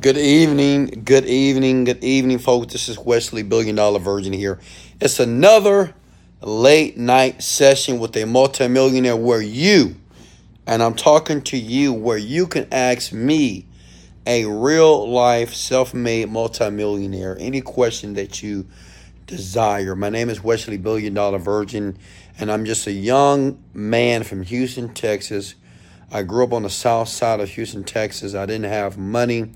Good evening, good evening, good evening, folks. This is Wesley Billion Dollar Virgin here. It's another late night session with a multimillionaire where you, and I'm talking to you, where you can ask me, a real life self made multimillionaire, any question that you desire. My name is Wesley Billion Dollar Virgin, and I'm just a young man from Houston, Texas. I grew up on the south side of Houston, Texas. I didn't have money.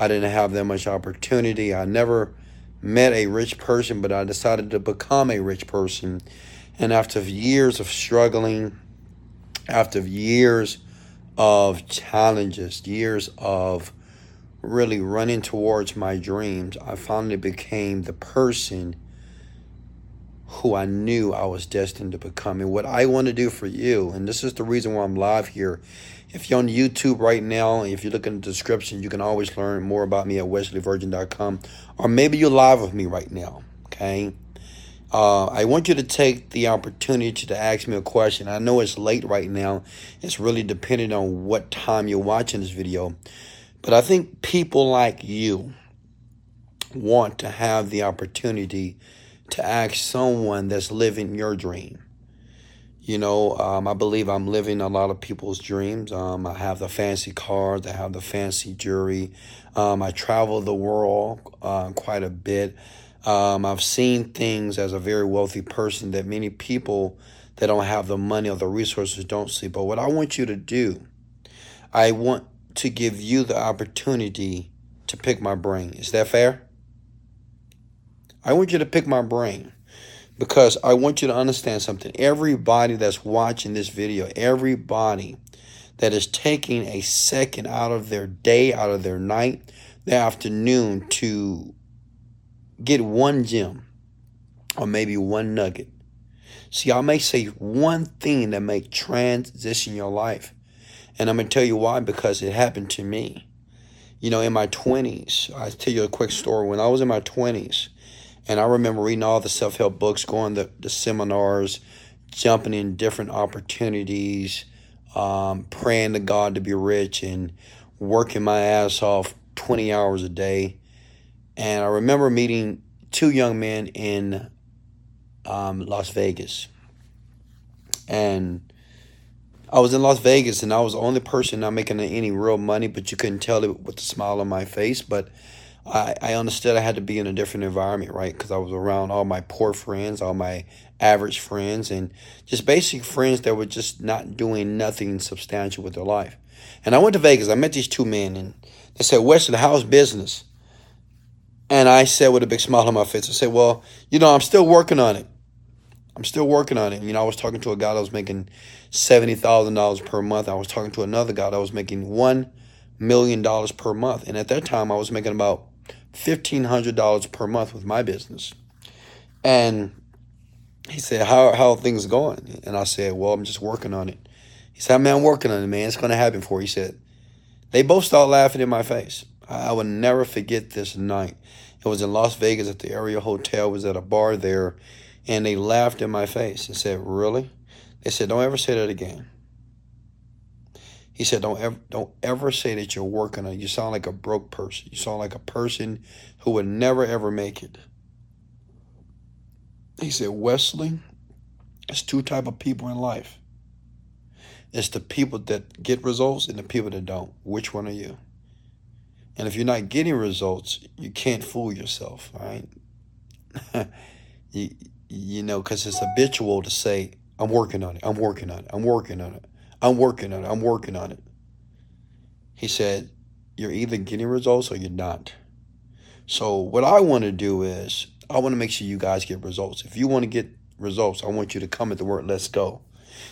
I didn't have that much opportunity. I never met a rich person, but I decided to become a rich person. And after years of struggling, after years of challenges, years of really running towards my dreams, I finally became the person who I knew I was destined to become. And what I want to do for you, and this is the reason why I'm live here. If you're on YouTube right now, if you look in the description, you can always learn more about me at wesleyvirgin.com. Or maybe you're live with me right now, okay? Uh, I want you to take the opportunity to ask me a question. I know it's late right now. It's really depending on what time you're watching this video. But I think people like you want to have the opportunity to ask someone that's living your dream. You know, um, I believe I'm living a lot of people's dreams. Um, I have the fancy cars, I have the fancy jewelry. Um, I travel the world uh, quite a bit. Um, I've seen things as a very wealthy person that many people that don't have the money or the resources don't see. But what I want you to do, I want to give you the opportunity to pick my brain. Is that fair? I want you to pick my brain because I want you to understand something. Everybody that's watching this video, everybody that is taking a second out of their day, out of their night, their afternoon to get one gem or maybe one nugget. See, I may say one thing that may transition your life. And I'm going to tell you why, because it happened to me. You know, in my 20s, I'll tell you a quick story. When I was in my 20s, and I remember reading all the self help books, going to the seminars, jumping in different opportunities, um, praying to God to be rich, and working my ass off 20 hours a day. And I remember meeting two young men in um, Las Vegas. And I was in Las Vegas, and I was the only person not making any real money, but you couldn't tell it with the smile on my face. But I, I understood I had to be in a different environment, right? Because I was around all my poor friends, all my average friends, and just basic friends that were just not doing nothing substantial with their life. And I went to Vegas. I met these two men, and they said, Wesley, how's business? And I said with a big smile on my face, I said, Well, you know, I'm still working on it. I'm still working on it. You know, I was talking to a guy that was making $70,000 per month. I was talking to another guy that was making $1 million per month. And at that time, I was making about $1,500 per month with my business. And he said, how, how are things going? And I said, well, I'm just working on it. He said, man, I'm working on it, man. It's going to happen for you. He said, they both started laughing in my face. I, will never forget this night. It was in Las Vegas at the Aria hotel. I was at a bar there, and they laughed in my face and said, really? They said, don't ever say that again. He said, "Don't ever, don't ever say that you're working on. You sound like a broke person. You sound like a person who would never ever make it." He said, "Wesley, there's two type of people in life. It's the people that get results and the people that don't. Which one are you?" And if you're not getting results, you can't fool yourself, right? you, you know, because it's habitual to say, I'm working on it, I'm working on it, I'm working on it. I'm working on it. I'm working on it. He said, You're either getting results or you're not. So, what I want to do is, I want to make sure you guys get results. If you want to get results, I want you to come at the word, let's go.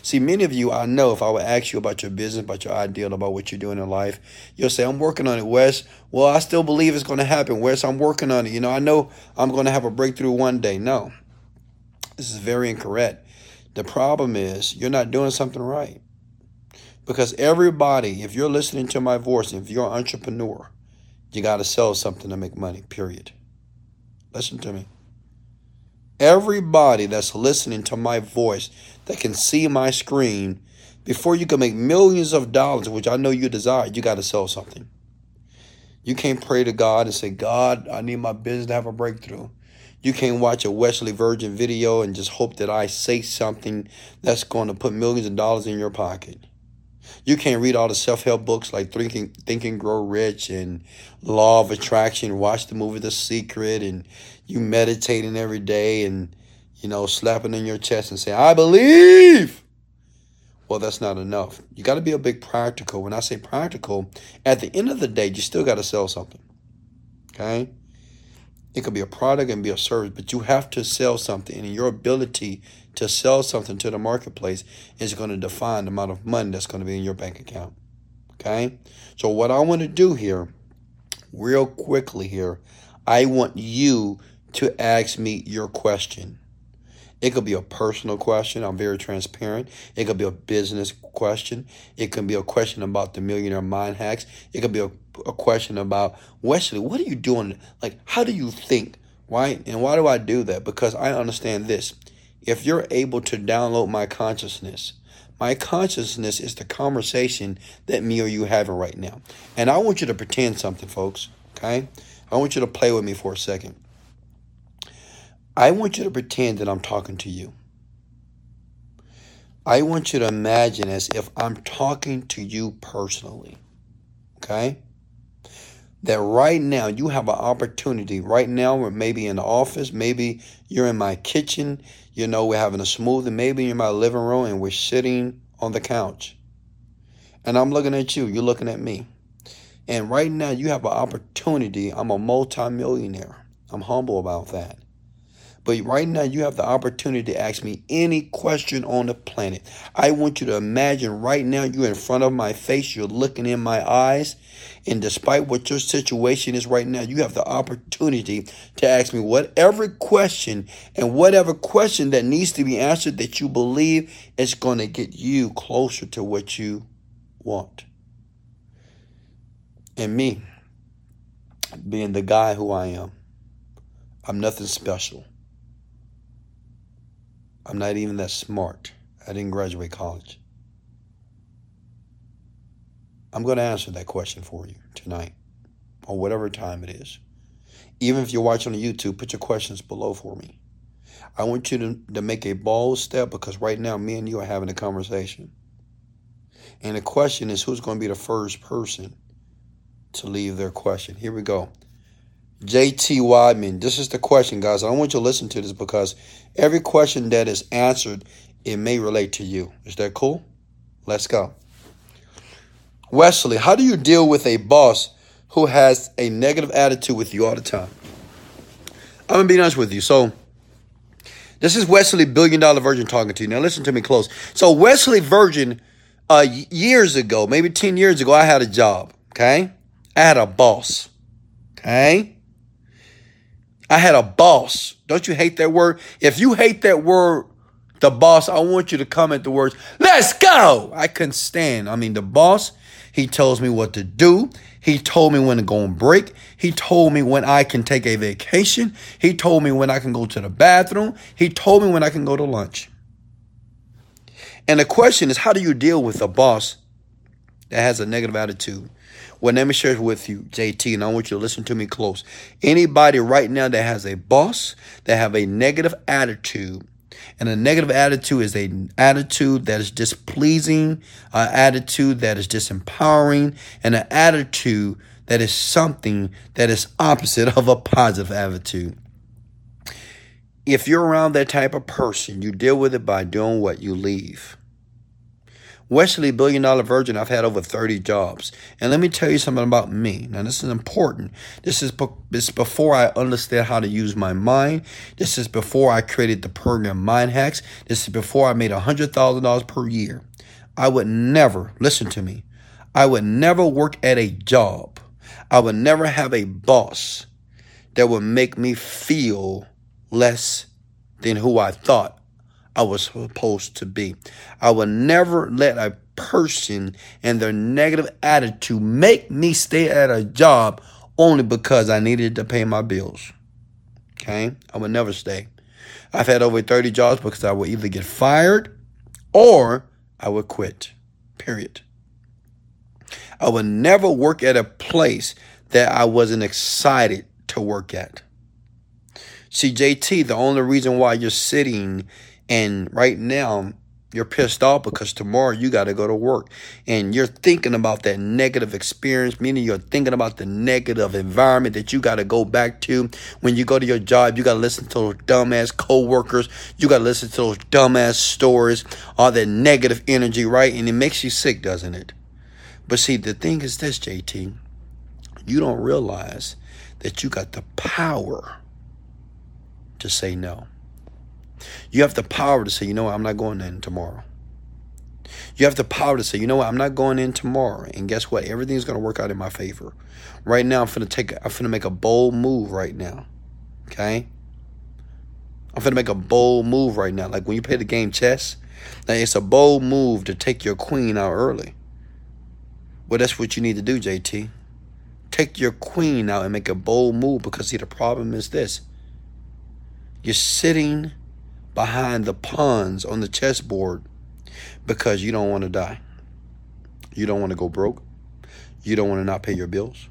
See, many of you, I know if I would ask you about your business, about your ideal, about what you're doing in life, you'll say, I'm working on it, Wes. Well, I still believe it's going to happen, Wes. I'm working on it. You know, I know I'm going to have a breakthrough one day. No, this is very incorrect. The problem is you're not doing something right. Because everybody, if you're listening to my voice, if you're an entrepreneur, you got to sell something to make money, period. Listen to me. Everybody that's listening to my voice that can see my screen, before you can make millions of dollars, which I know you desire, you got to sell something. You can't pray to God and say, God, I need my business to have a breakthrough. You can't watch a Wesley Virgin video and just hope that I say something that's going to put millions of dollars in your pocket. You can't read all the self help books like Thinking, Think and Grow Rich and Law of Attraction, watch the movie The Secret, and you meditating every day and, you know, slapping in your chest and saying, I believe. Well, that's not enough. You got to be a big practical. When I say practical, at the end of the day, you still got to sell something. Okay? It could be a product and be a service, but you have to sell something. And your ability to sell something to the marketplace is going to define the amount of money that's going to be in your bank account. Okay? So, what I want to do here, real quickly here, I want you to ask me your question. It could be a personal question. I'm very transparent. It could be a business question. It could be a question about the millionaire mind hacks. It could be a a question about Wesley, what are you doing? Like, how do you think? Why and why do I do that? Because I understand this. If you're able to download my consciousness, my consciousness is the conversation that me or you having right now. And I want you to pretend something, folks. Okay? I want you to play with me for a second. I want you to pretend that I'm talking to you. I want you to imagine as if I'm talking to you personally. Okay? That right now you have an opportunity. Right now, we're maybe in the office, maybe you're in my kitchen, you know, we're having a smoothie, maybe you're in my living room and we're sitting on the couch. And I'm looking at you, you're looking at me. And right now, you have an opportunity. I'm a multimillionaire. I'm humble about that. But right now, you have the opportunity to ask me any question on the planet. I want you to imagine right now you're in front of my face, you're looking in my eyes, and despite what your situation is right now, you have the opportunity to ask me whatever question and whatever question that needs to be answered that you believe is going to get you closer to what you want. And me, being the guy who I am, I'm nothing special. I'm not even that smart. I didn't graduate college. I'm going to answer that question for you tonight or whatever time it is. Even if you're watching on YouTube, put your questions below for me. I want you to, to make a bold step because right now, me and you are having a conversation. And the question is who's going to be the first person to leave their question? Here we go. JT Wadman, this is the question, guys. I want you to listen to this because every question that is answered, it may relate to you. Is that cool? Let's go. Wesley, how do you deal with a boss who has a negative attitude with you all the time? I'm gonna be honest with you. So, this is Wesley Billion Dollar Virgin talking to you. Now, listen to me close. So, Wesley Virgin, uh, years ago, maybe 10 years ago, I had a job, okay? I had a boss, okay? I had a boss. Don't you hate that word? If you hate that word, the boss, I want you to comment the words, let's go. I couldn't stand. I mean, the boss, he tells me what to do. He told me when to go on break. He told me when I can take a vacation. He told me when I can go to the bathroom. He told me when I can go to lunch. And the question is, how do you deal with a boss that has a negative attitude? Well, let me share it with you, JT, and I want you to listen to me close. Anybody right now that has a boss that have a negative attitude, and a negative attitude is an attitude that is displeasing, an attitude that is disempowering, and an attitude that is something that is opposite of a positive attitude. If you're around that type of person, you deal with it by doing what? You leave. Wesley Billion Dollar Virgin, I've had over 30 jobs. And let me tell you something about me. Now, this is important. This is, this is before I understand how to use my mind. This is before I created the program Mind Hacks. This is before I made $100,000 per year. I would never, listen to me, I would never work at a job. I would never have a boss that would make me feel less than who I thought I was supposed to be. I will never let a person and their negative attitude make me stay at a job only because I needed to pay my bills. Okay? I would never stay. I've had over 30 jobs because I would either get fired or I would quit. Period. I would never work at a place that I wasn't excited to work at. See, JT, the only reason why you're sitting and right now you're pissed off because tomorrow you got to go to work and you're thinking about that negative experience, meaning you're thinking about the negative environment that you got to go back to. When you go to your job, you got to listen to those dumbass coworkers. You got to listen to those dumbass stories, all that negative energy, right? And it makes you sick, doesn't it? But see, the thing is this, JT, you don't realize that you got the power to say no. You have the power to say, you know what, I'm not going in tomorrow. You have the power to say, you know what, I'm not going in tomorrow. And guess what? Everything's gonna work out in my favor. Right now, I'm gonna take I'm gonna make a bold move right now. Okay? I'm gonna make a bold move right now. Like when you play the game chess, like it's a bold move to take your queen out early. Well, that's what you need to do, JT. Take your queen out and make a bold move because see the problem is this. You're sitting behind the pawns on the chessboard because you don't want to die. You don't want to go broke. You don't want to not pay your bills.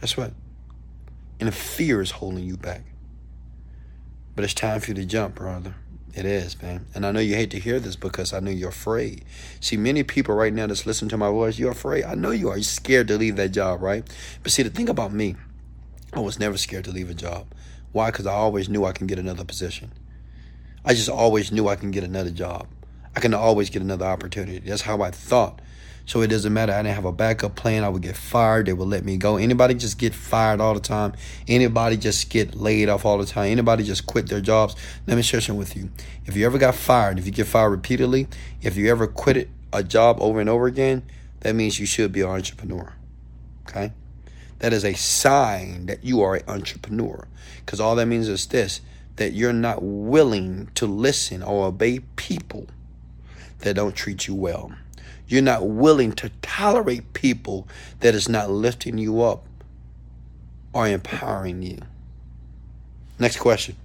That's what. And fear is holding you back. But it's time for you to jump, brother. It is, man. And I know you hate to hear this because I know you're afraid. See, many people right now that's listening to my voice, you're afraid. I know you are. You're scared to leave that job, right? But see, the thing about me, I was never scared to leave a job. Why? Because I always knew I can get another position. I just always knew I can get another job. I can always get another opportunity. That's how I thought. So it doesn't matter. I didn't have a backup plan. I would get fired. They would let me go. Anybody just get fired all the time. Anybody just get laid off all the time. Anybody just quit their jobs. Let me share something with you. If you ever got fired, if you get fired repeatedly, if you ever quit a job over and over again, that means you should be an entrepreneur. Okay? That is a sign that you are an entrepreneur. Because all that means is this that you're not willing to listen or obey people that don't treat you well. You're not willing to tolerate people that is not lifting you up or empowering you. Next question.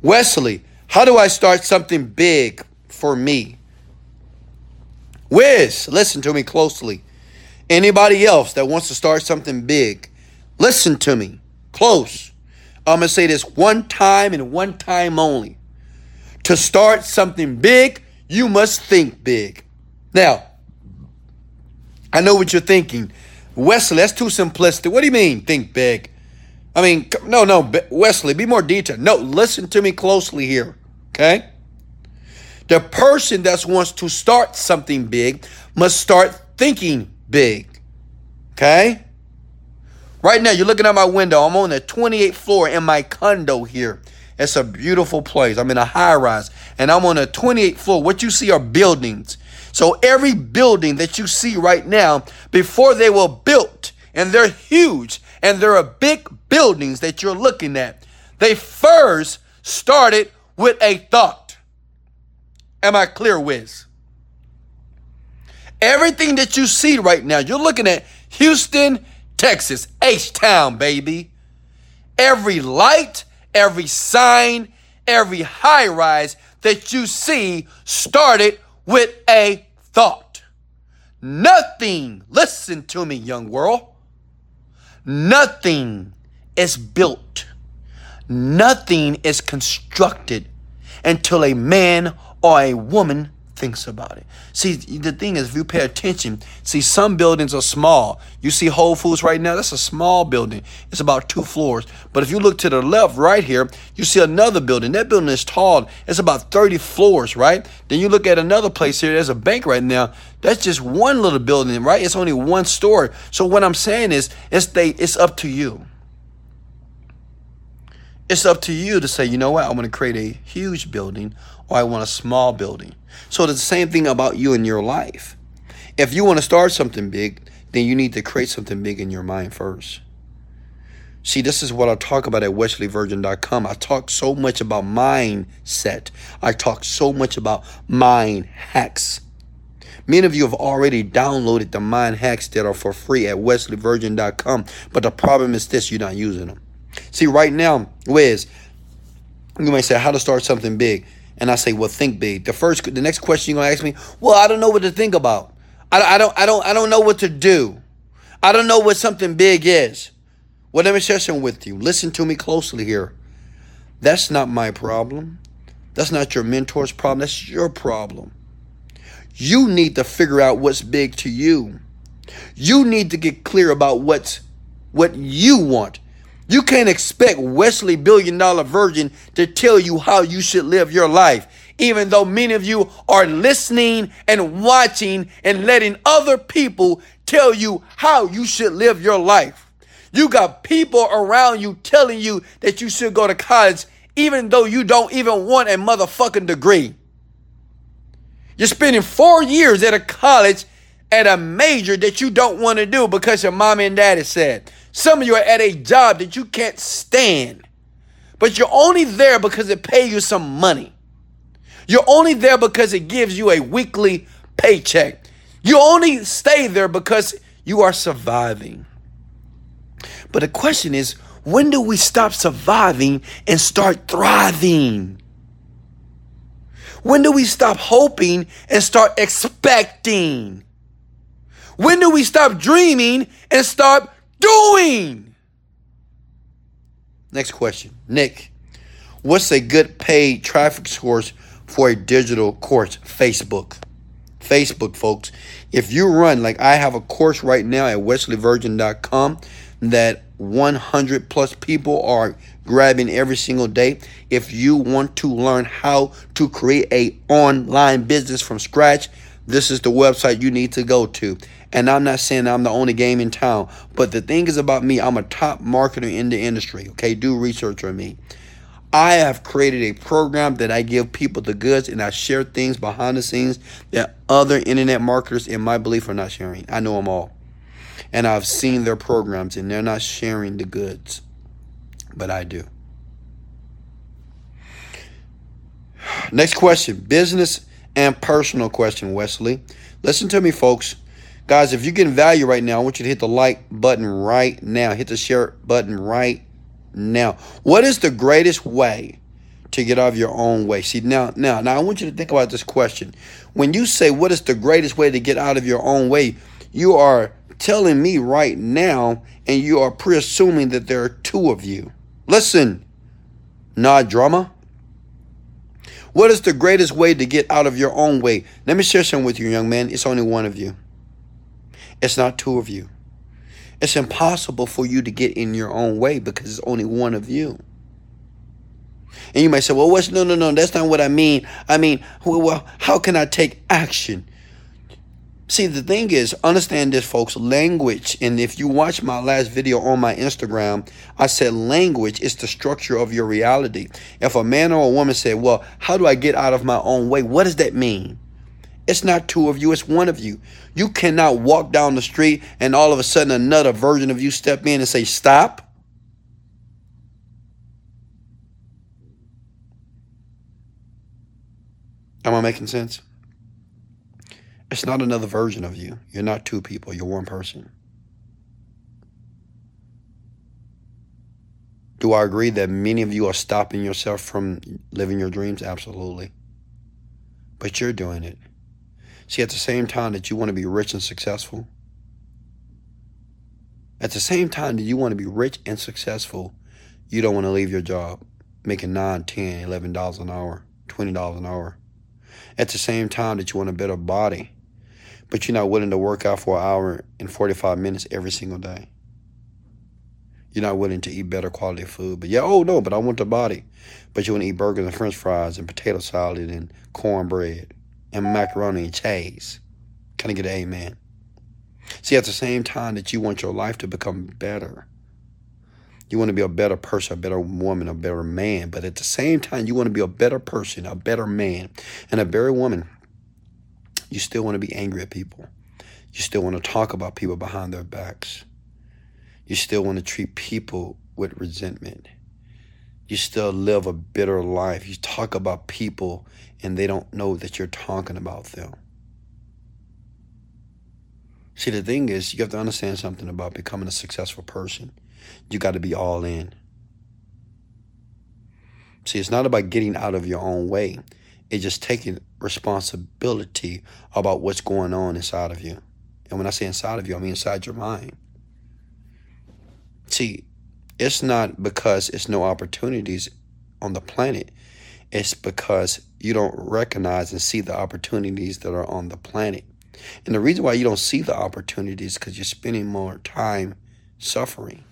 Wesley, how do I start something big for me? Wiz, listen to me closely. Anybody else that wants to start something big, listen to me close. I'm going to say this one time and one time only. To start something big, you must think big. Now, I know what you're thinking. Wesley, that's too simplistic. What do you mean, think big? I mean, no, no, Wesley, be more detailed. No, listen to me closely here, okay? The person that wants to start something big must start thinking big, okay? Right now, you're looking at my window. I'm on the 28th floor in my condo here. It's a beautiful place. I'm in a high rise and I'm on the 28th floor. What you see are buildings. So every building that you see right now, before they were built, and they're huge, and there are big buildings that you're looking at, they first started with a thought. Am I clear, Wiz? Everything that you see right now, you're looking at Houston, Texas, H Town, baby. Every light, every sign, every high rise that you see started with a thought. Nothing, listen to me, young world. Nothing is built, nothing is constructed until a man or a woman thinks about it. See, the thing is, if you pay attention, see, some buildings are small. You see Whole Foods right now, that's a small building. It's about two floors. But if you look to the left right here, you see another building. That building is tall. It's about 30 floors, right? Then you look at another place here, there's a bank right now. That's just one little building, right? It's only one story. So what I'm saying is, it's, they, it's up to you. It's up to you to say, you know what, I'm going to create a huge building or I want a small building. So it's the same thing about you in your life. If you want to start something big, then you need to create something big in your mind first. See, this is what I talk about at wesleyvirgin.com. I talk so much about mindset. I talk so much about mind hacks. Many of you have already downloaded the mind hacks that are for free at wesleyvirgin.com. But the problem is this, you're not using them. See, right now, Wiz, you might say how to start something big. And I say, well, think big. The first, the next question you're gonna ask me, well, I don't know what to think about. I, I don't, I don't, I don't know what to do. I don't know what something big is. Well, let me share something with you. Listen to me closely here. That's not my problem. That's not your mentor's problem. That's your problem. You need to figure out what's big to you. You need to get clear about what's what you want. You can't expect Wesley Billion Dollar Virgin to tell you how you should live your life, even though many of you are listening and watching and letting other people tell you how you should live your life. You got people around you telling you that you should go to college, even though you don't even want a motherfucking degree. You're spending four years at a college at a major that you don't want to do because your mom and daddy said. Some of you are at a job that you can't stand, but you're only there because it pays you some money. You're only there because it gives you a weekly paycheck. You only stay there because you are surviving. But the question is, when do we stop surviving and start thriving? When do we stop hoping and start expecting? When do we stop dreaming and start doing? Next question. Nick, what's a good paid traffic source for a digital course? Facebook. Facebook, folks. If you run, like I have a course right now at wesleyvirgin.com that 100 plus people are grabbing every single day. If you want to learn how to create a online business from scratch, this is the website you need to go to. And I'm not saying I'm the only game in town, but the thing is about me, I'm a top marketer in the industry. Okay, do research on me. I have created a program that I give people the goods and I share things behind the scenes that other internet marketers, in my belief, are not sharing. I know them all. And I've seen their programs and they're not sharing the goods. But I do. Next question business and personal question, Wesley. Listen to me, folks. Guys, if you're getting value right now, I want you to hit the like button right now. Hit the share button right now. What is the greatest way to get out of your own way? See, now, now, now I want you to think about this question. When you say what is the greatest way to get out of your own way, you are telling me right now, and you are presuming that there are two of you. Listen, not drama. What is the greatest way to get out of your own way? Let me share something with you, young man. It's only one of you. It's not two of you. It's impossible for you to get in your own way because it's only one of you. And you might say, well, what's no, no, no, that's not what I mean. I mean, well, how can I take action? See, the thing is, understand this, folks, language. And if you watch my last video on my Instagram, I said language is the structure of your reality. If a man or a woman said, well, how do I get out of my own way? What does that mean? It's not two of you, it's one of you. You cannot walk down the street and all of a sudden another version of you step in and say, Stop. Am I making sense? It's not another version of you. You're not two people, you're one person. Do I agree that many of you are stopping yourself from living your dreams? Absolutely. But you're doing it. See, at the same time that you want to be rich and successful, at the same time that you want to be rich and successful, you don't want to leave your job making nine, ten, eleven dollars an hour, twenty dollars an hour. At the same time that you want a better body, but you're not willing to work out for an hour and 45 minutes every single day. You're not willing to eat better quality food. But yeah, oh no, but I want the body. But you want to eat burgers and french fries and potato salad and cornbread and macaroni and cheese. Can I get an amen? See, at the same time that you want your life to become better, you want to be a better person, a better woman, a better man. But at the same time, you want to be a better person, a better man, and a better woman. You still want to be angry at people. You still want to talk about people behind their backs. You still want to treat people with resentment. You still live a bitter life. You talk about people and they don't know that you're talking about them. See, the thing is, you have to understand something about becoming a successful person. You got to be all in. See, it's not about getting out of your own way. It's just taking responsibility about what's going on inside of you. And when I say inside of you, I mean inside your mind. See, it's not because it's no opportunities on the planet. It's because you don't recognize and see the opportunities that are on the planet. And the reason why you don't see the opportunities because you're spending more time suffering.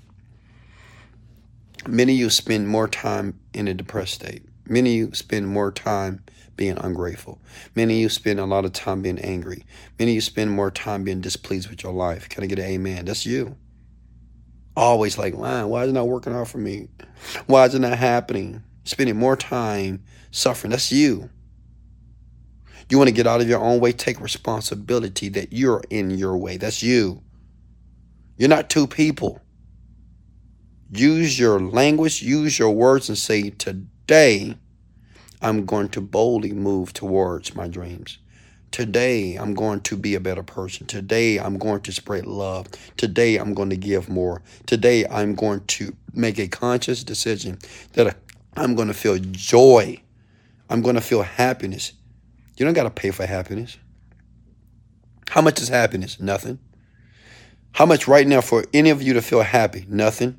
Many of you spend more time in a depressed state. Many of you spend more time being ungrateful. Many of you spend a lot of time being angry. Many of you spend more time being displeased with your life. Can I get an amen? That's you. Always like, man, why is it not working out for me? Why is it not happening? Spending more time suffering. That's you. You want to get out of your own way, take responsibility that you're in your way. That's you. You're not two people. Use your language, use your words, and say, Today, I'm going to boldly move towards my dreams. Today, I'm going to be a better person. Today, I'm going to spread love. Today, I'm going to give more. Today, I'm going to make a conscious decision that I'm going to feel joy. I'm going to feel happiness. You don't got to pay for happiness. How much is happiness? Nothing. How much right now for any of you to feel happy? Nothing.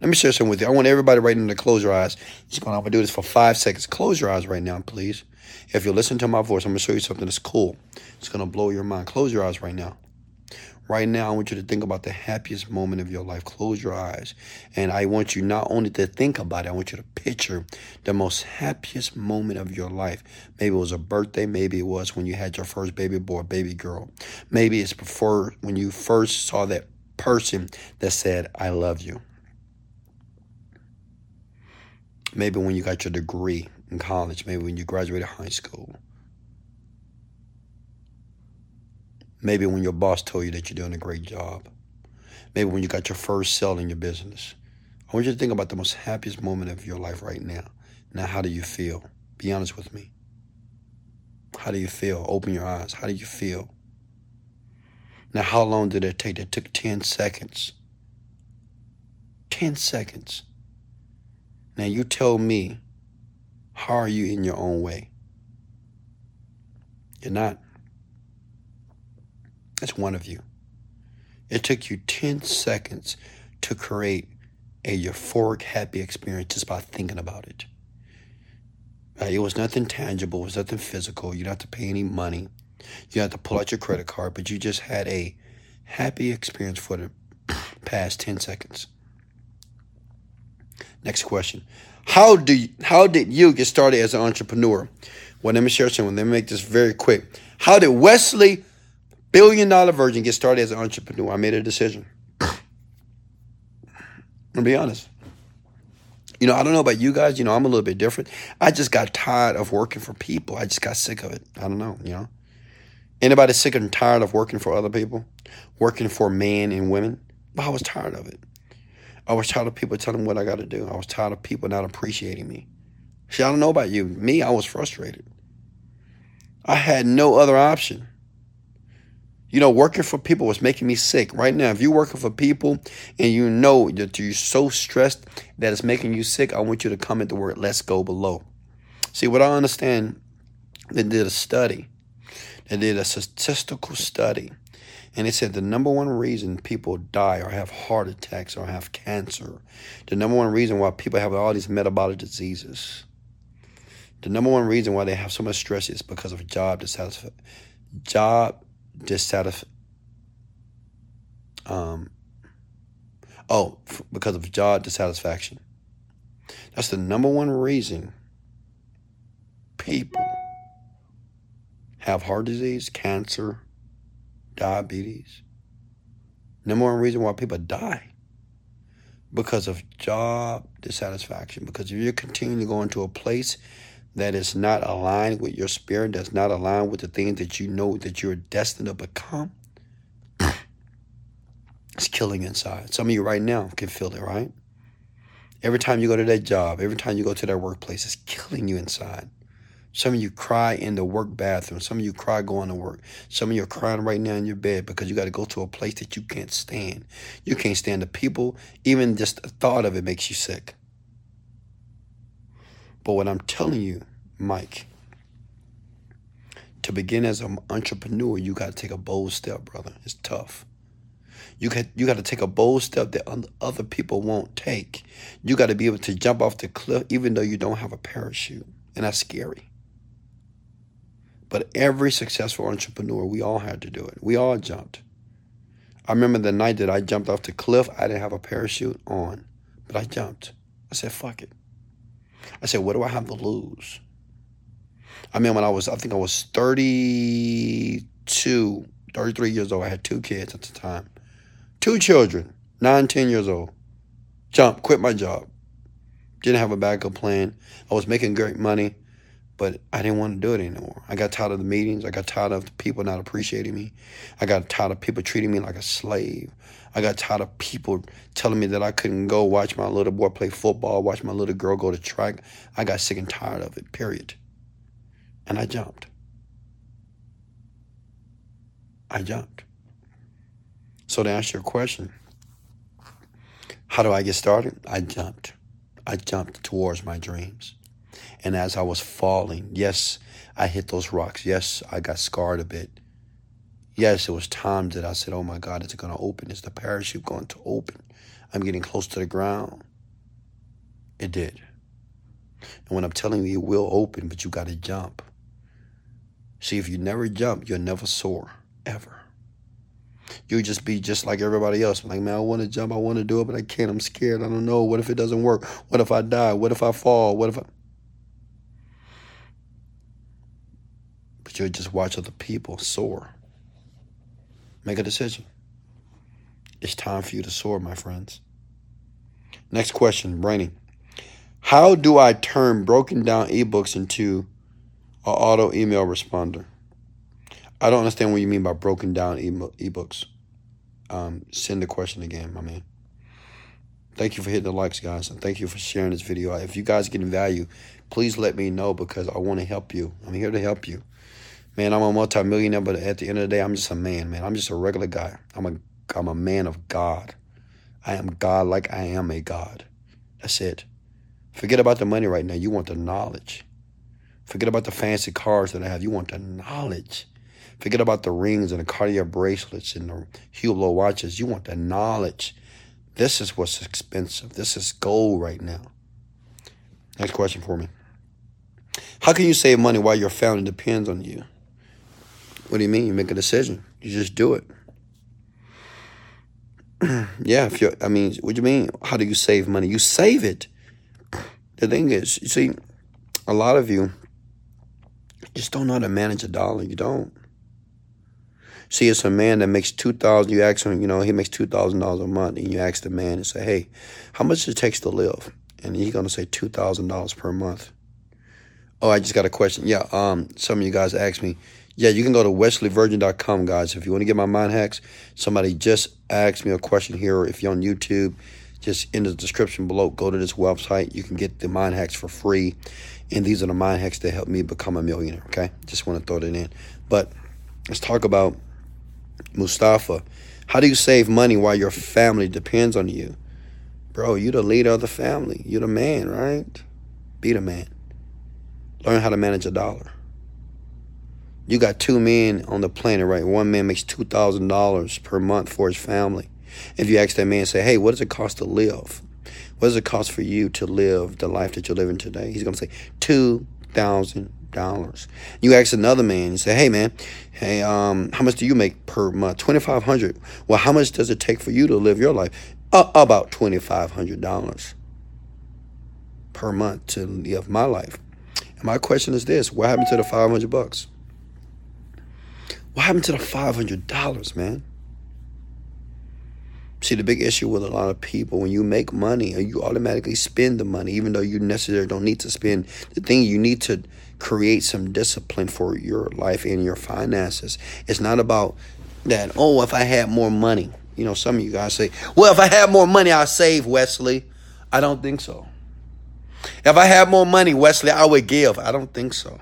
Let me share something with you. I want everybody right now to close your eyes. Just going, I'm going to do this for five seconds. Close your eyes right now, please. If you listen to my voice, I'm going to show you something that's cool. It's going to blow your mind. Close your eyes right now. Right now, I want you to think about the happiest moment of your life. Close your eyes. And I want you not only to think about it, I want you to picture the most happiest moment of your life. Maybe it was a birthday. Maybe it was when you had your first baby boy, baby girl. Maybe it's before when you first saw that person that said, I love you. Maybe when you got your degree in college, maybe when you graduated high school. Maybe when your boss told you that you're doing a great job. Maybe when you got your first sale in your business. I want you to think about the most happiest moment of your life right now. Now, how do you feel? Be honest with me. How do you feel? Open your eyes. How do you feel? Now, how long did it take? It took 10 seconds. 10 seconds. Now you tell me, how are you in your own way? You're not. It's one of you. It took you 10 seconds to create a euphoric, happy experience just by thinking about it. It was nothing tangible, it was nothing physical. You didn't have to pay any money. You have to pull out your credit card, but you just had a happy experience for the past 10 seconds. Next question. How do you, how did you get started as an entrepreneur? Well, let me share something. Let me make this very quick. How did Wesley, billion dollar virgin, get started as an entrepreneur? I made a decision. I'll be honest. You know, I don't know about you guys. You know, I'm a little bit different. I just got tired of working for people. I just got sick of it. I don't know. You know, anybody sick and tired of working for other people, working for men and women? But I was tired of it. I was tired of people telling me what I got to do. I was tired of people not appreciating me. See, I don't know about you. Me, I was frustrated. I had no other option. You know, working for people was making me sick. Right now, if you're working for people and you know that you're so stressed that it's making you sick, I want you to comment the word let's go below. See, what I understand, they did a study. They did a statistical study and it said the number one reason people die or have heart attacks or have cancer, the number one reason why people have all these metabolic diseases, the number one reason why they have so much stress is because of job dissatisfaction. Job dissatisfaction. Um, oh, because of job dissatisfaction. That's the number one reason people have heart disease, cancer, diabetes. Number one reason why people die because of job dissatisfaction. Because if you're continuing to go into a place that is not aligned with your spirit, that's not aligned with the things that you know that you're destined to become, it's killing inside. Some of you right now can feel it, right? Every time you go to that job, every time you go to that workplace, it's killing you inside. Some of you cry in the work bathroom. Some of you cry going to work. Some of you are crying right now in your bed because you got to go to a place that you can't stand. You can't stand the people. Even just the thought of it makes you sick. But what I'm telling you, Mike, to begin as an entrepreneur, you got to take a bold step, brother. It's tough. You got you got to take a bold step that other people won't take. You got to be able to jump off the cliff even though you don't have a parachute, and that's scary. But every successful entrepreneur, we all had to do it. We all jumped. I remember the night that I jumped off the cliff. I didn't have a parachute on, but I jumped. I said, "Fuck it." I said, "What do I have to lose?" I mean, when I was, I think I was 32, 33 years old. I had two kids at the time. Two children, nine, 10 years old. Jump, quit my job. Didn't have a backup plan. I was making great money, but I didn't want to do it anymore. I got tired of the meetings. I got tired of people not appreciating me. I got tired of people treating me like a slave. I got tired of people telling me that I couldn't go watch my little boy play football, watch my little girl go to track. I got sick and tired of it, period and I jumped. I jumped. So to answer your question, how do I get started? I jumped. I jumped towards my dreams. And as I was falling, yes, I hit those rocks. Yes, I got scarred a bit. Yes, it was times that I said, oh my God, is it going to open? Is the parachute going to open? I'm getting close to the ground. It did. And when I'm telling you, it will open, but you got to jump. See, if you never jump, you'll never soar, ever. You'll just be just like everybody else. Like, man, I want to jump, I want to do it, but I can't. I'm scared. I don't know. What if it doesn't work? What if I die? What if I fall? What if I. But you'll just watch other people soar. Make a decision. It's time for you to soar, my friends. Next question, Brainy. How do I turn broken down ebooks into or auto email responder. I don't understand what you mean by broken down ebooks. Um, send the question again, my man. Thank you for hitting the likes, guys, and thank you for sharing this video. If you guys getting value, please let me know because I want to help you. I'm here to help you. Man, I'm a multimillionaire, but at the end of the day, I'm just a man, man. I'm just a regular guy. I'm a I'm a man of God. I am God like I am a God. That's it. Forget about the money right now. You want the knowledge. Forget about the fancy cars that I have. You want the knowledge. Forget about the rings and the Cartier bracelets and the Hublot watches. You want the knowledge. This is what's expensive. This is gold right now. Next question for me. How can you save money while your family depends on you? What do you mean? You make a decision. You just do it. yeah, if you I mean, what do you mean? How do you save money? You save it. The thing is, you see, a lot of you just don't know how to manage a dollar. You don't. See, it's a man that makes two thousand. You ask him, you know, he makes two thousand dollars a month, and you ask the man and say, "Hey, how much does it takes to live?" And he's gonna say two thousand dollars per month. Oh, I just got a question. Yeah, um, some of you guys asked me. Yeah, you can go to wesleyvirgin.com, guys. If you want to get my mind hacks, somebody just asked me a question here. If you're on YouTube, just in the description below, go to this website. You can get the mind hacks for free. And these are the mind hacks that helped me become a millionaire. Okay. Just want to throw that in. But let's talk about Mustafa. How do you save money while your family depends on you? Bro, you're the leader of the family. You're the man, right? Be the man. Learn how to manage a dollar. You got two men on the planet, right? One man makes $2,000 per month for his family. If you ask that man, say, hey, what does it cost to live? What does it cost for you to live the life that you're living today? He's going to say two thousand dollars. You ask another man, you say, "Hey, man, hey, um, how much do you make per month? Twenty five hundred. Well, how much does it take for you to live your life? Uh, about twenty five hundred dollars per month to live my life." And my question is this: What happened to the five hundred bucks? What happened to the five hundred dollars, man? See, the big issue with a lot of people, when you make money, uh, you automatically spend the money, even though you necessarily don't need to spend. The thing you need to create some discipline for your life and your finances. It's not about that, oh, if I had more money. You know, some of you guys say, well, if I had more money, I'd save, Wesley. I don't think so. If I had more money, Wesley, I would give. I don't think so.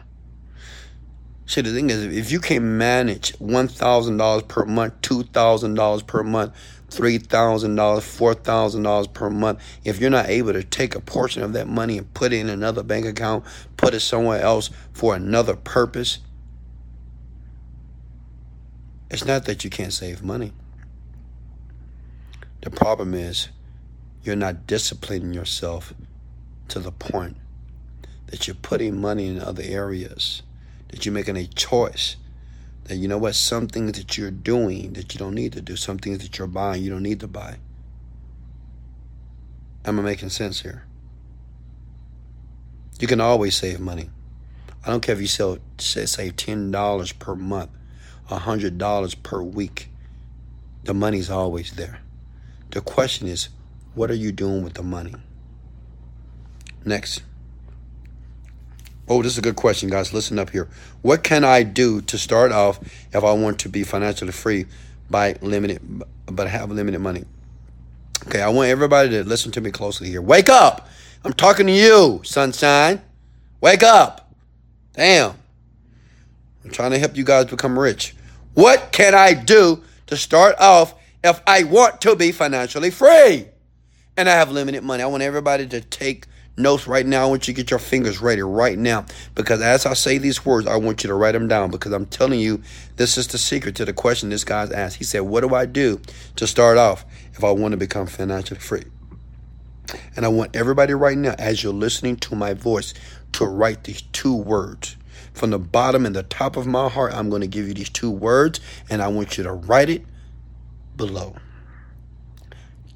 See, the thing is, if you can manage $1,000 per month, $2,000 per month, $3,000, $4,000 per month, if you're not able to take a portion of that money and put it in another bank account, put it somewhere else for another purpose, it's not that you can't save money. The problem is you're not disciplining yourself to the point that you're putting money in other areas, that you're making a choice that you know what, some things that you're doing that you don't need to do, some things that you're buying you don't need to buy. Am I making sense here? You can always save money. I don't care if you sell, say, save $10 per month, $100 per week. The money's always there. The question is, what are you doing with the money? Next. Oh, this is a good question, guys. Listen up here. What can I do to start off if I want to be financially free by limited, but have limited money? Okay, I want everybody to listen to me closely here. Wake up! I'm talking to you, sunshine. Wake up! Damn. I'm trying to help you guys become rich. What can I do to start off if I want to be financially free? And I have limited money. I want everybody to take notes right now. I want you to get your fingers ready right now because as I say these words, I want you to write them down because I'm telling you, this is the secret to the question this guy's asked. He said, What do I do to start off if I want to become financially free? And I want everybody right now, as you're listening to my voice, to write these two words. From the bottom and the top of my heart, I'm going to give you these two words, and I want you to write it below.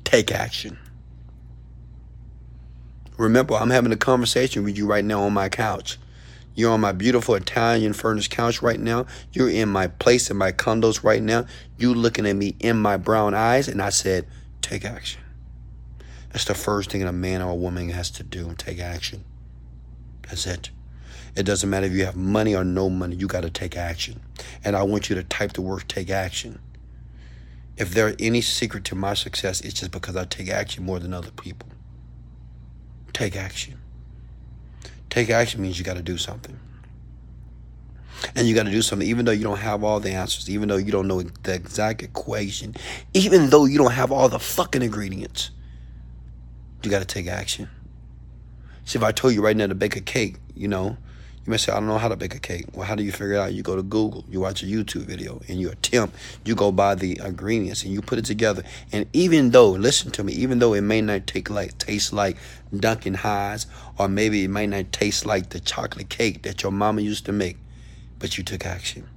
Take action. Remember, I'm having a conversation with you right now on my couch. You're on my beautiful Italian furnished couch right now. You're in my place in my condos right now. You looking at me in my brown eyes, and I said, take action. That's the first thing a man or a woman has to do take action. That's it. It doesn't matter if you have money or no money, you got to take action. And I want you to type the word take action. If there's any secret to my success, it's just because I take action more than other people take action. Take action means you got to do something. And you got to do something, even though you don't have all the answers, even though you don't know the exact equation, even though you don't have all the fucking ingredients. You got to take action. See, if I told you right now to bake a cake, you know, you may say, I don't know how to bake a cake. Well, how do you figure it out? You go to Google, you watch a YouTube video, and you attempt, you go buy the ingredients and you put it together. And even though, listen to me, even though it may not take like taste like Duncan Hines, or maybe it might not taste like the chocolate cake that your mama used to make, but you took action.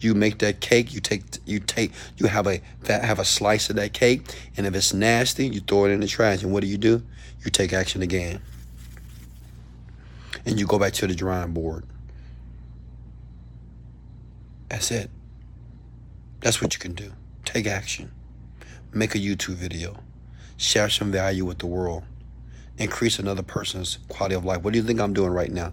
You make that cake. You take you take you have a have a slice of that cake, and if it's nasty, you throw it in the trash. And what do you do? You take action again and you go back to the drawing board. That's it. That's what you can do. Take action. Make a YouTube video. Share some value with the world. Increase another person's quality of life. What do you think I'm doing right now?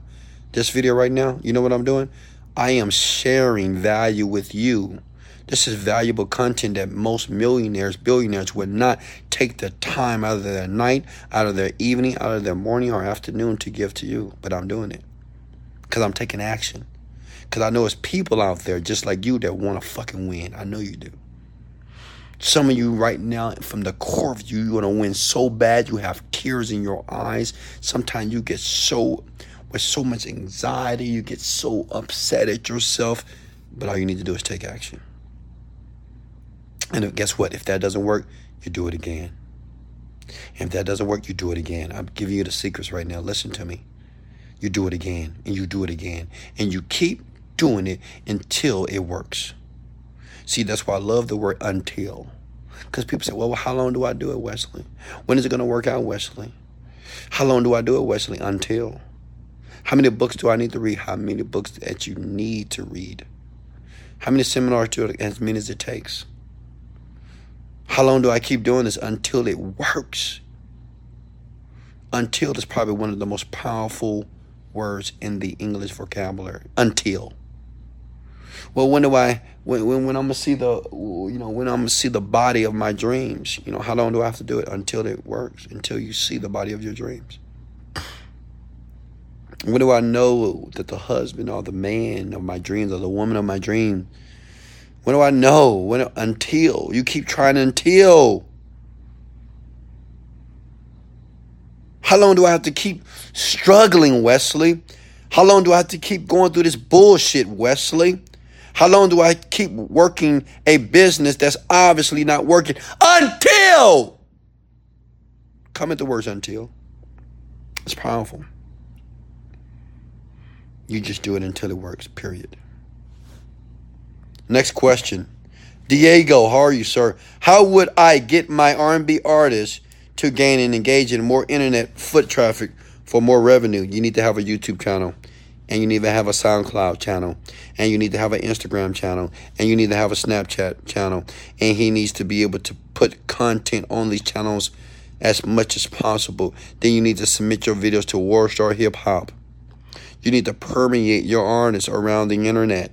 This video right now, you know what I'm doing? I am sharing value with you this is valuable content that most millionaires, billionaires would not take the time out of their night, out of their evening, out of their morning or afternoon to give to you. But I'm doing it because I'm taking action. Because I know it's people out there just like you that want to fucking win. I know you do. Some of you right now, from the core of you, you want to win so bad you have tears in your eyes. Sometimes you get so, with so much anxiety, you get so upset at yourself. But all you need to do is take action. And guess what? If that doesn't work, you do it again. And if that doesn't work, you do it again. I'm giving you the secrets right now. Listen to me. You do it again, and you do it again, and you keep doing it until it works. See, that's why I love the word until. Because people say, well, how long do I do it, Wesley? When is it going to work out, Wesley? How long do I do it, Wesley? Until. How many books do I need to read? How many books that you need to read? How many seminars do it as many as it takes? How long do I keep doing this until it works? Until is probably one of the most powerful words in the English vocabulary. Until. Well, when do I when when, when I'm gonna see the you know when I'm gonna see the body of my dreams? You know, how long do I have to do it until it works? Until you see the body of your dreams. When do I know that the husband or the man of my dreams or the woman of my dreams when do I know? When until you keep trying until. How long do I have to keep struggling, Wesley? How long do I have to keep going through this bullshit, Wesley? How long do I keep working a business that's obviously not working until Comment the words until. It's powerful. You just do it until it works, period. Next question. Diego, how are you, sir? How would I get my R&B artist to gain and engage in more internet foot traffic for more revenue? You need to have a YouTube channel, and you need to have a SoundCloud channel, and you need to have an Instagram channel, and you need to have a Snapchat channel, and he needs to be able to put content on these channels as much as possible. Then you need to submit your videos to WorldStar Hip Hop. You need to permeate your artists around the internet.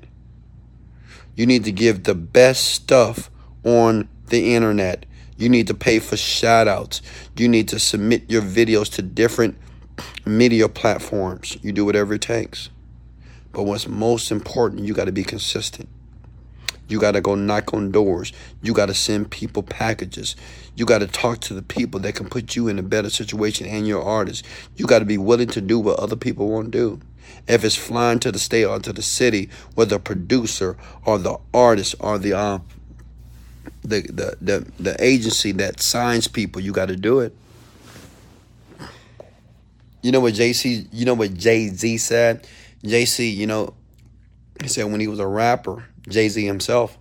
You need to give the best stuff on the internet. You need to pay for shout outs. You need to submit your videos to different media platforms. You do whatever it takes. But what's most important, you got to be consistent. You got to go knock on doors. You got to send people packages. You got to talk to the people that can put you in a better situation and your artist. You got to be willing to do what other people won't do. If it's flying to the state or to the city, whether the producer or the artist or the um the the the, the agency that signs people, you got to do it. You know what Jay Z? You know what Jay Z said? Jay Z, you know, he said when he was a rapper, Jay Z himself,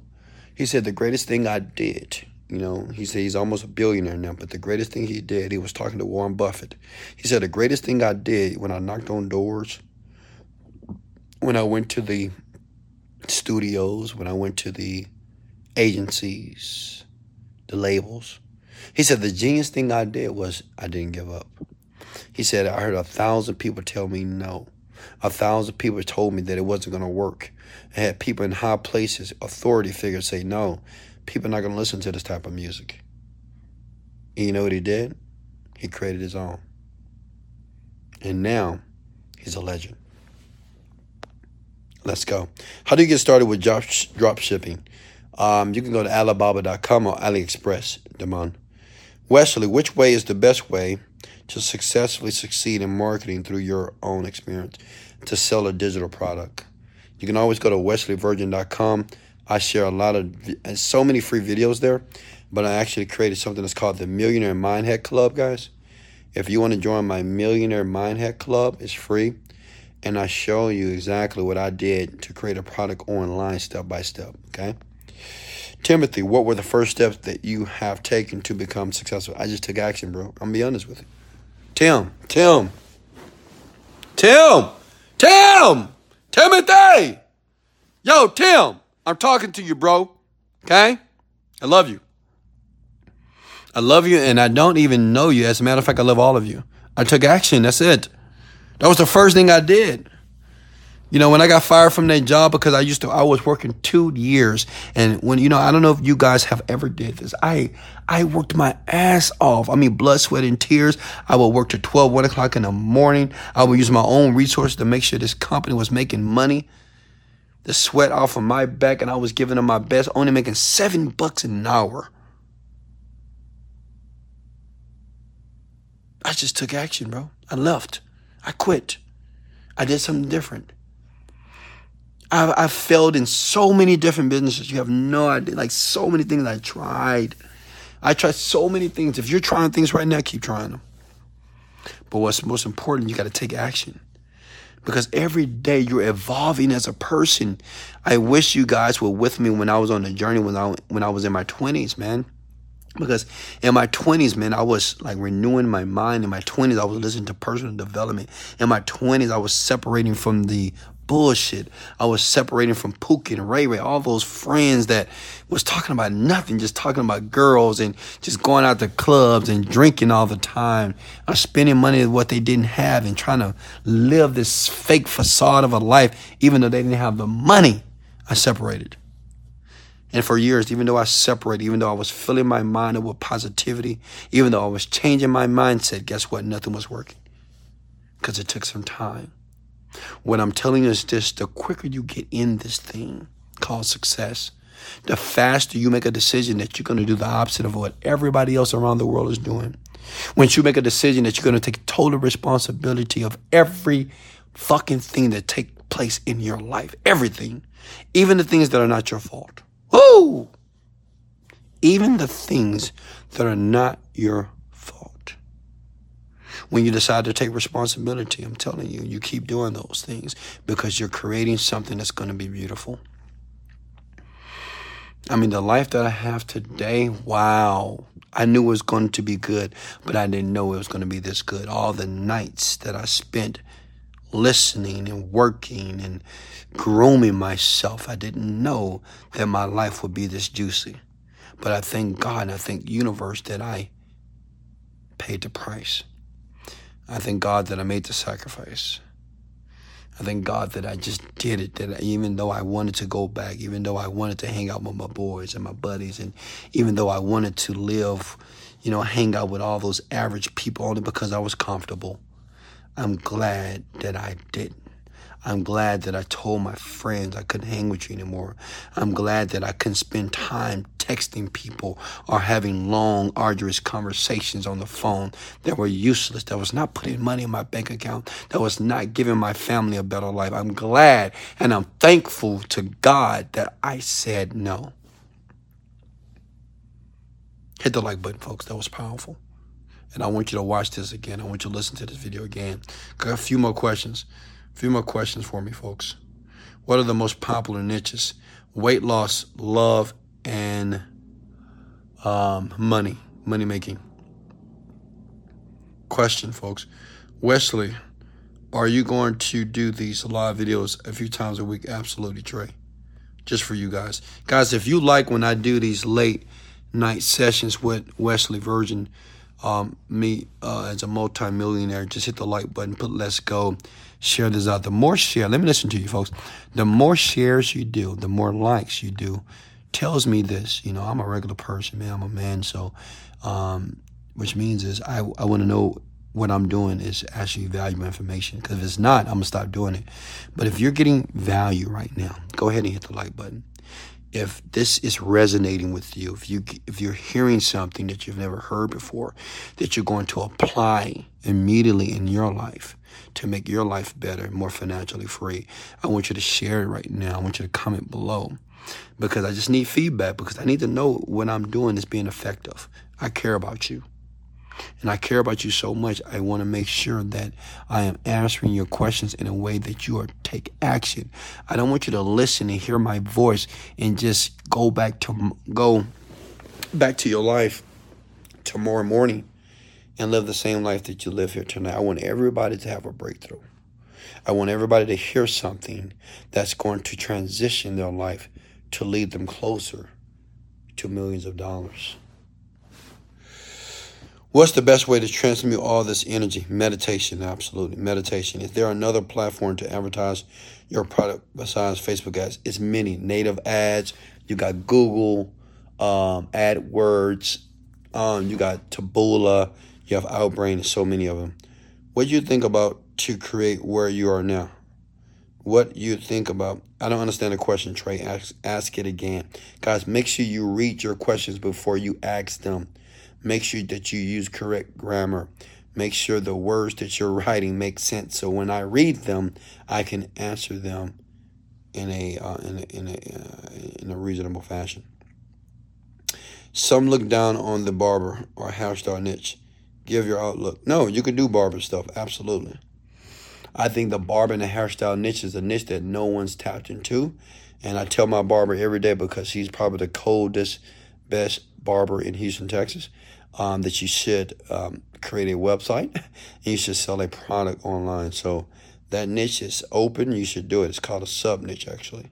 he said the greatest thing I did. You know, he said he's almost a billionaire now, but the greatest thing he did, he was talking to Warren Buffett. He said the greatest thing I did when I knocked on doors, when I went to the studios, when I went to the agencies, the labels, he said the genius thing I did was I didn't give up. He said I heard a thousand people tell me no. A thousand people told me that it wasn't going to work. I had people in high places, authority figures say, no, people are not going to listen to this type of music. And you know what he did? He created his own. And now he's a legend. Let's go. How do you get started with drop, drop shipping? Um, you can go to Alibaba.com or AliExpress, Damon. Wesley, which way is the best way to successfully succeed in marketing through your own experience to sell a digital product? You can always go to wesleyvirgin.com. I share a lot of, so many free videos there, but I actually created something that's called the Millionaire Mindhack Club, guys. If you want to join my Millionaire Mindhack Club, it's free. And I show you exactly what I did to create a product online step by step, okay? Timothy, what were the first steps that you have taken to become successful? I just took action, bro. I'm gonna be honest with you. Tim, Tim, Tim, Tim, Timothy. Yo, Tim, I'm talking to you, bro. Okay? I love you. I love you, and I don't even know you. As a matter of fact, I love all of you. I took action. That's it. That was the first thing I did. You know, when I got fired from that job because I used to, I was working two years, and when you know, I don't know if you guys have ever did this. I I worked my ass off. I mean, blood, sweat, and tears. I would work to 12, 1 o'clock in the morning. I would use my own resources to make sure this company was making money. The sweat off of my back, and I was giving them my best, only making seven bucks an hour. I just took action, bro. I left. I quit. I did something different. I've, I've failed in so many different businesses. You have no idea. Like so many things I tried. I tried so many things. If you're trying things right now, keep trying them. But what's most important, you got to take action. Because every day you're evolving as a person. I wish you guys were with me when I was on the journey when I when I was in my 20s, man. Because in my 20s, man, I was like renewing my mind. In my 20s, I was listening to personal development. In my 20s, I was separating from the bullshit. I was separating from Pookie and Ray Ray, all those friends that was talking about nothing, just talking about girls and just going out to clubs and drinking all the time, or spending money what they didn't have and trying to live this fake facade of a life, even though they didn't have the money. I separated. And for years, even though I separated, even though I was filling my mind with positivity, even though I was changing my mindset, guess what? Nothing was working. Because it took some time. What I'm telling you is this the quicker you get in this thing called success, the faster you make a decision that you're going to do the opposite of what everybody else around the world is doing. Once you make a decision that you're going to take total responsibility of every fucking thing that takes place in your life, everything, even the things that are not your fault. Woo! Even the things that are not your fault. When you decide to take responsibility, I'm telling you, you keep doing those things because you're creating something that's going to be beautiful. I mean, the life that I have today, wow. I knew it was going to be good, but I didn't know it was going to be this good. All the nights that I spent listening and working and grooming myself, I didn't know that my life would be this juicy. But I thank God, and I thank universe that I paid the price. I thank God that I made the sacrifice. I thank God that I just did it. That even though I wanted to go back, even though I wanted to hang out with my boys and my buddies, and even though I wanted to live, you know, hang out with all those average people only because I was comfortable, I'm glad that I didn't. I'm glad that I told my friends I couldn't hang with you anymore. I'm glad that I couldn't spend time texting people or having long, arduous conversations on the phone that were useless, that was not putting money in my bank account, that was not giving my family a better life. I'm glad and I'm thankful to God that I said no. Hit the like button, folks. That was powerful. And I want you to watch this again. I want you to listen to this video again. Got a few more questions. A few more questions for me, folks. What are the most popular niches? Weight loss, love, and um, money, money making. Question, folks. Wesley, are you going to do these live videos a few times a week? Absolutely, Trey. Just for you guys. Guys, if you like when I do these late night sessions with Wesley Virgin, um, me uh, as a multimillionaire, just hit the like button, put let's go, share this out. The more share, let me listen to you folks. The more shares you do, the more likes you do, tells me this. You know, I'm a regular person, man. I'm a man, so um, which means is I I want to know what I'm doing is actually valuable information. Because if it's not, I'm gonna stop doing it. But if you're getting value right now, go ahead and hit the like button if this is resonating with you, if you if you're hearing something that you've never heard before, that you're going to apply immediately in your life to make your life better, more financially free, I want you to share it right now. I want you to comment below because I just need feedback because I need to know what I'm doing is being effective. I care about you. And I care about you so much. I want to make sure that I am answering your questions in a way that you are take action. I don't want you to listen and hear my voice and just go back to go back to your life tomorrow morning and live the same life that you live here tonight. I want everybody to have a breakthrough. I want everybody to hear something that's going to transition their life to lead them closer to millions of dollars. What's the best way to transmute all this energy? Meditation, absolutely. Meditation. Is there another platform to advertise your product besides Facebook ads? It's many. Native ads. You got Google, um, AdWords. Um, you got Taboola. You have Outbrain. So many of them. What do you think about to create where you are now? What you think about? I don't understand the question, Trey. Ask, ask it again, guys. Make sure you read your questions before you ask them. Make sure that you use correct grammar. Make sure the words that you're writing make sense. So when I read them, I can answer them in a uh, in a in a, uh, in a reasonable fashion. Some look down on the barber or hairstyle niche. Give your outlook. No, you can do barber stuff. Absolutely. I think the barber and the hairstyle niche is a niche that no one's tapped into. And I tell my barber every day because he's probably the coldest, best barber in Houston, Texas um, that you should um, create a website and you should sell a product online. So that niche is open. You should do it. It's called a sub niche, actually.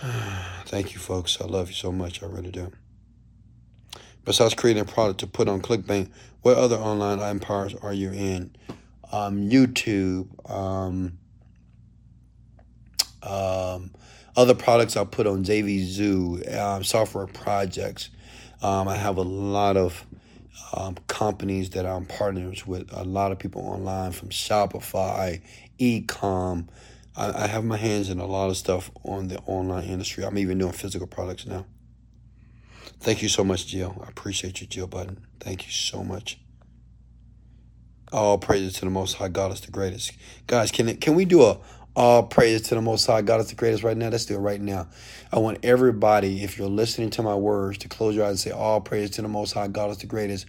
Thank you, folks. I love you so much. I really do. Besides creating a product to put on ClickBank, what other online empires are you in? Um, YouTube, um, um, other products I put on JVZoo, um, software projects. Um, I have a lot of um, companies that I'm partners with, a lot of people online from Shopify, Ecom. I, I have my hands in a lot of stuff on the online industry. I'm even doing physical products now. Thank you so much, Jill. I appreciate you, Jill Button. Thank you so much. All praises to the Most High God is the greatest. Guys, can can we do a all praise to the Most High. God is the greatest right now. Let's do it right now. I want everybody, if you're listening to my words, to close your eyes and say, All praise to the Most High. God is the greatest.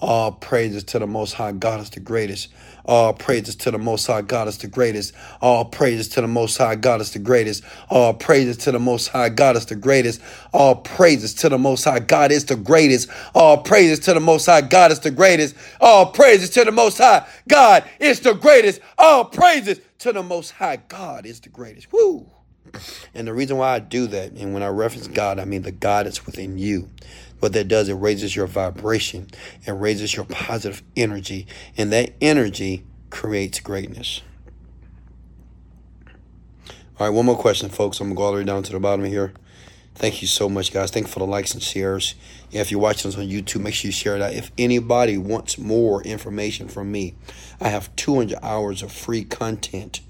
All praises to the Most High God is the greatest. All praises to the Most High God is the greatest. All praises to the Most High God is the greatest. All praises to the Most High God is the greatest. All praises to the Most High God is the greatest. All praises to the Most High God is the greatest. All praises to the Most High God is the greatest. All praises to the Most High God is the greatest. Woo! And the reason why I do that, and when I reference God, I mean the God that's within you. What that does, it raises your vibration, it raises your positive energy, and that energy creates greatness. All right, one more question, folks. I'm gonna go all the way down to the bottom here. Thank you so much, guys. Thank you for the likes and shares. If you're watching this on YouTube, make sure you share that. If anybody wants more information from me, I have 200 hours of free content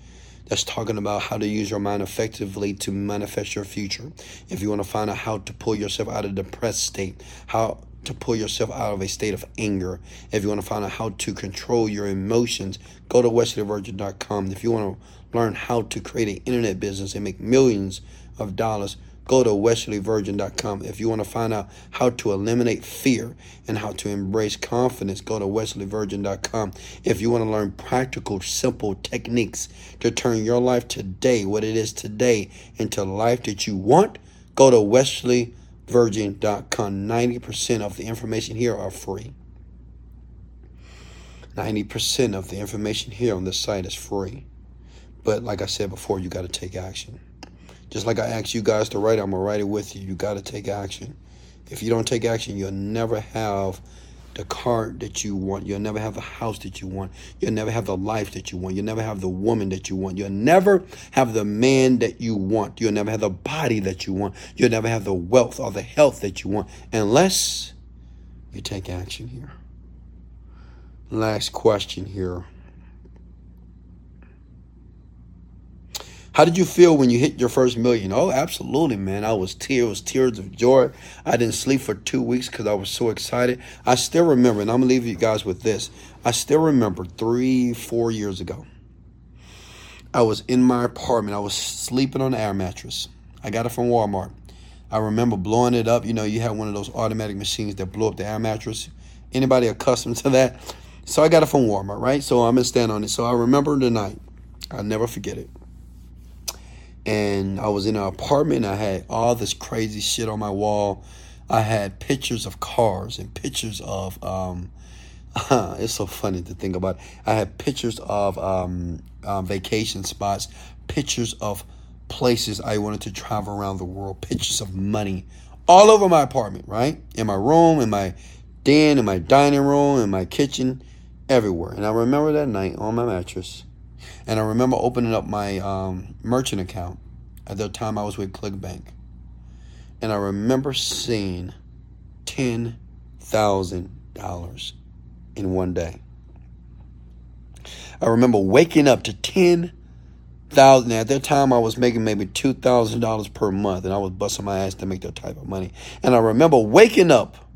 that's talking about how to use your mind effectively to manifest your future. If you want to find out how to pull yourself out of the depressed state, how to pull yourself out of a state of anger, if you want to find out how to control your emotions, go to wesleyvirgin.com. If you want to learn how to create an internet business and make millions of dollars, go to wesleyvirgin.com. If you want to find out how to eliminate fear and how to embrace confidence, go to wesleyvirgin.com. If you want to learn practical, simple techniques to turn your life today, what it is today, into life that you want, go to wesleyvirgin.com. 90% of the information here are free. 90% of the information here on this site is free. But like I said before, you got to take action. Just like I asked you guys to write, I'm going to write it with you. You got to take action. If you don't take action, you'll never have the car that you want. You'll never have the house that you want. You'll never have the life that you want. You'll never have the woman that you want. You'll never have the man that you want. You'll never have the body that you want. You'll never have the wealth or the health that you want unless you take action here. Last question here. How did you feel when you hit your first million? Oh, absolutely, man. I was tears, tears of joy. I didn't sleep for two weeks because I was so excited. I still remember, and I'm gonna leave you guys with this. I still remember three, four years ago. I was in my apartment. I was sleeping on an air mattress. I got it from Walmart. I remember blowing it up. You know, you have one of those automatic machines that blow up the air mattress. Anybody accustomed to that? So I got it from Walmart, right? So I'm gonna stand on it. So I remember the night. I'll never forget it and I was in an apartment. I had all this crazy shit on my wall. I had pictures of cars and pictures of. Um, it's so funny to think about. I had pictures of um, um, vacation spots, pictures of places I wanted to travel around the world, pictures of money all over my apartment, right? In my room, in my den, in my dining room, in my kitchen, everywhere. And I remember that night on my mattress and I remember opening up my um, merchant account at the time I was with ClickBank. And I remember seeing $10,000 in one day. I remember waking up to 10,000. At that time, I was making maybe $2,000 per month, and I was busting my ass to make that type of money. And I remember waking up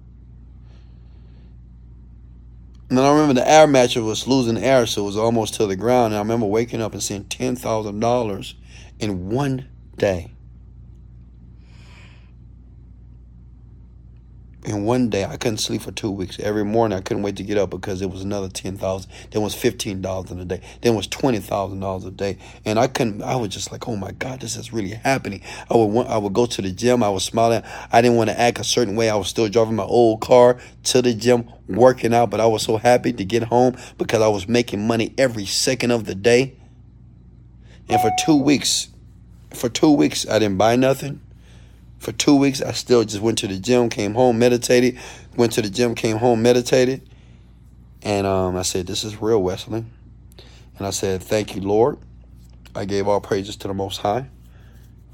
and then I remember the air mattress was losing air, so it was almost to the ground. And I remember waking up and seeing ten thousand dollars in one day. And one day I couldn't sleep for two weeks. Every morning I couldn't wait to get up because it was another ten thousand. Then was fifteen dollars in a day. Then was twenty thousand dollars a day. And I couldn't. I was just like, oh my god, this is really happening. I would want. I would go to the gym. I was smiling. I didn't want to act a certain way. I was still driving my old car to the gym, working out. But I was so happy to get home because I was making money every second of the day. And for two weeks, for two weeks I didn't buy nothing for two weeks. I still just went to the gym, came home, meditated, went to the gym, came home, meditated. And um, I said, This is real, Wesley. And I said, Thank you, Lord. I gave all praises to the Most High.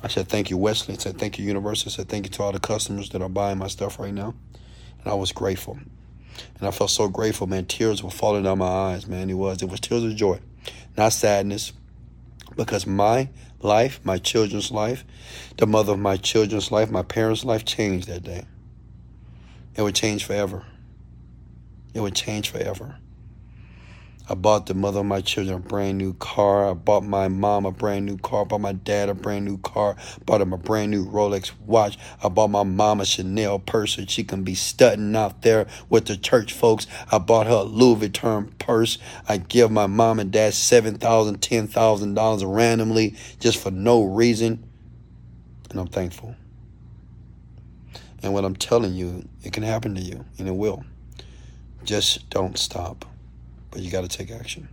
I said, Thank you, Wesley. I said, Thank you, Universe. I said, Thank you to all the customers that are buying my stuff right now. And I was grateful. And I felt so grateful, man. Tears were falling down my eyes, man. It was. It was tears of joy, not sadness. Because my life, my children's life, the mother of my children's life, my parents' life changed that day. It would change forever. It would change forever. I bought the mother of my children a brand new car. I bought my mom a brand new car. I bought my dad a brand new car. I Bought him a brand new Rolex watch. I bought my mom a Chanel purse so she can be studying out there with the church folks. I bought her a Louis Vuitton purse. I give my mom and dad $7,000, $10,000 randomly just for no reason. And I'm thankful. And what I'm telling you, it can happen to you, and it will. Just don't stop. But you got to take action.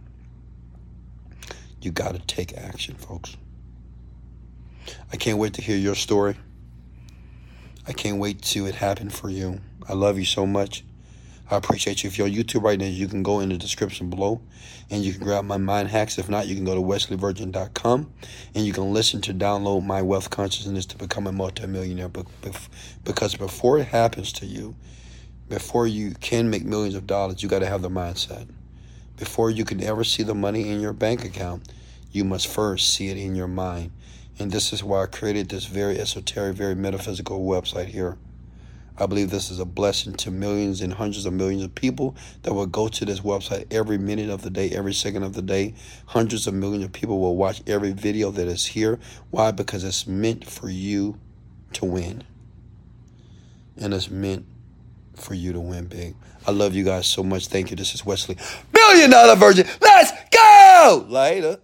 You got to take action, folks. I can't wait to hear your story. I can't wait to see it happen for you. I love you so much. I appreciate you. If you're on YouTube right now, you can go in the description below and you can grab my mind hacks. If not, you can go to wesleyvirgin.com and you can listen to download my wealth consciousness to become a multimillionaire. Because before it happens to you, before you can make millions of dollars, you got to have the mindset. Before you can ever see the money in your bank account, you must first see it in your mind. And this is why I created this very esoteric, very metaphysical website here. I believe this is a blessing to millions and hundreds of millions of people that will go to this website every minute of the day, every second of the day. Hundreds of millions of people will watch every video that is here. Why? Because it's meant for you to win. And it's meant for you to win big. I love you guys so much. Thank you. This is Wesley, Billion Dollar Virgin. Let's go! Later.